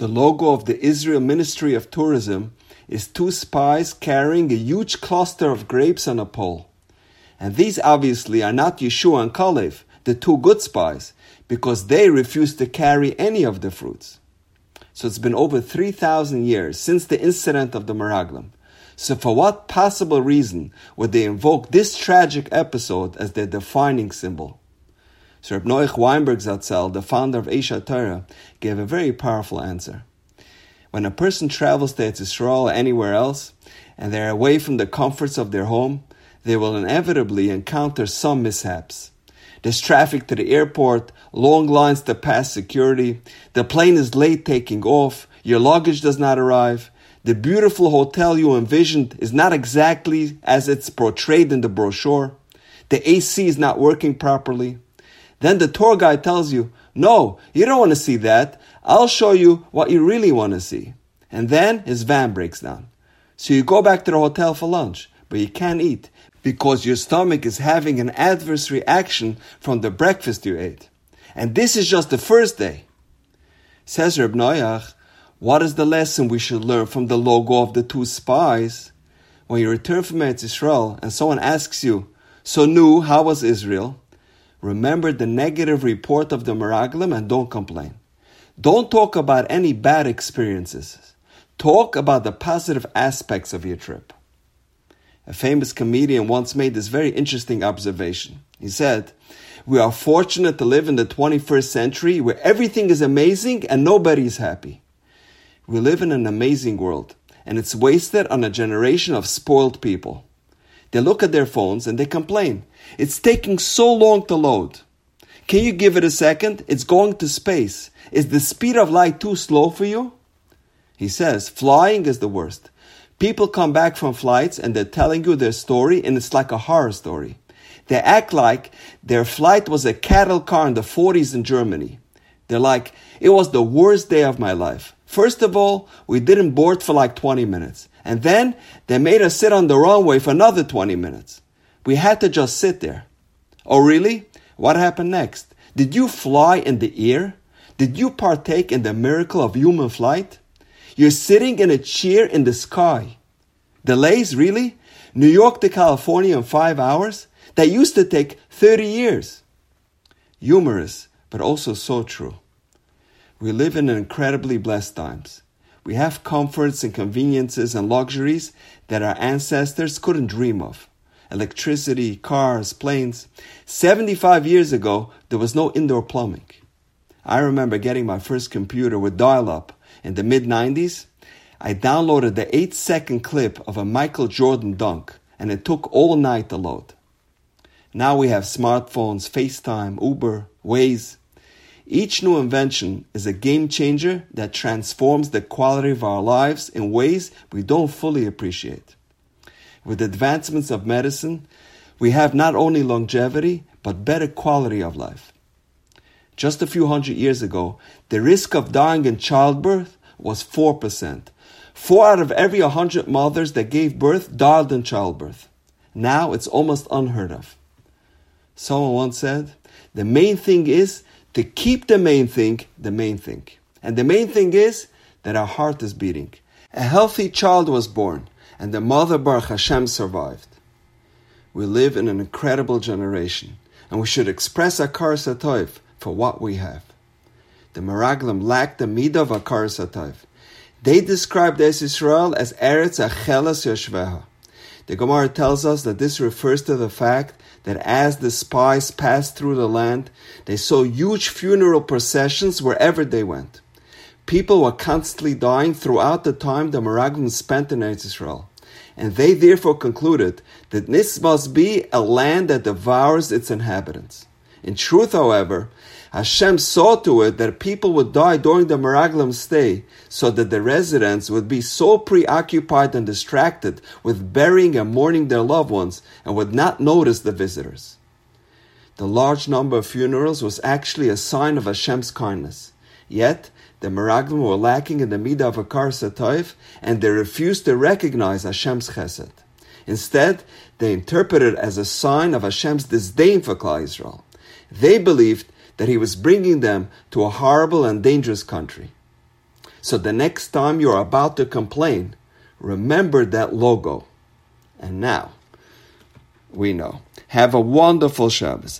The logo of the Israel Ministry of Tourism is two spies carrying a huge cluster of grapes on a pole. And these obviously are not Yehoshua and Kalev, the two good spies, because they refused to carry any of the fruits. So it's been over 3,000 years since the incident of the Meraglim. So for what possible reason would they invoke this tragic episode as their defining symbol? Reb Noach Weinberg Zatzal, the founder of Aish HaTorah, gave a very powerful answer. When a person travels to Israel or anywhere else, and they're away from the comforts of their home, they will inevitably encounter some mishaps. There's traffic to the airport, long lines to pass security, the plane is late taking off, your luggage does not arrive, the beautiful hotel you envisioned is not exactly as it's portrayed in the brochure, the AC is not working properly. Then the tour guide tells you, No, you don't want to see that. I'll show you what you really want to see. And then his van breaks down. So you go back to the hotel for lunch, but you can't eat because your stomach is having an adverse reaction from the breakfast you ate. And this is just the first day. Says Reb Noach, what is the lesson we should learn from the logo of the two spies? When you return from Eretz Israel and someone asks you, so Nu, how was Israel? Remember the negative report of the Meraglim and don't complain. Don't talk about any bad experiences. Talk about the positive aspects of your trip. A famous comedian once made this very interesting observation. He said, We are fortunate to live in the 21st century where everything is amazing and nobody is happy. We live in an amazing world, and it's wasted on a generation of spoiled people. They look at their phones and they complain. It's taking so long to load. Can you give it a second? It's going to space. Is the speed of light too slow for you? He says, flying is the worst. People come back from flights and they're telling you their story, and it's like a horror story. They act like their flight was a cattle car in the 40s in Germany. They're like, it was the worst day of my life. First of all, we didn't board for like 20 minutes. And then they made us sit on the runway for another 20 minutes. We had to just sit there. Oh, really? What happened next? Did you fly in the air? Did you partake in the miracle of human flight? You're sitting in a chair in the sky. Delays, really? New York to California in five hours? That used to take 30 years. Humorous, but also so true. We live in incredibly blessed times. We have comforts and conveniences and luxuries that our ancestors couldn't dream of. Electricity, cars, planes. 75 years ago, there was no indoor plumbing. I remember getting my first computer with dial up in the mid 90s, I downloaded the 8 second clip of a Michael Jordan dunk, and it took all night to load. Now we have smartphones, FaceTime, Uber, Waze. Each new invention is a game changer that transforms the quality of our lives in ways we don't fully appreciate. With advancements of medicine, we have not only longevity, but better quality of life. Just a few hundred years ago, the risk of dying in childbirth was 4%. Four out of every 100 mothers that gave birth died in childbirth. Now it's almost unheard of. Someone once said, the main thing is to keep the main thing the main thing. And the main thing is that our heart is beating. A healthy child was born, and the mother Baruch Hashem survived. We live in an incredible generation, and we should express our Satov for what we have. The Meraglim lacked the midah of Hakaras Hatov. They described Eretz Israel as Eretz Achelas Yoshveha. The Gemara tells us that this refers to the fact that as the spies passed through the land, they saw huge funeral processions wherever they went. People were constantly dying throughout the time the Meraglim spent in Eretz Israel, and they therefore concluded that this must be a land that devours its inhabitants. In truth, however, Hashem saw to it that people would die during the Meraglim stay, so that the residents would be so preoccupied and distracted with burying and mourning their loved ones and would not notice the visitors. The large number of funerals was actually a sign of Hashem's kindness. Yet, the Meraglim were lacking in the midah of Hakaras Hatov, and they refused to recognize Hashem's chesed. Instead, they interpreted it as a sign of Hashem's disdain for Klal Israel. They believed that he was bringing them to a horrible and dangerous country. So the next time you're about to complain, remember that logo. And now, we know. Have a wonderful Shabbos.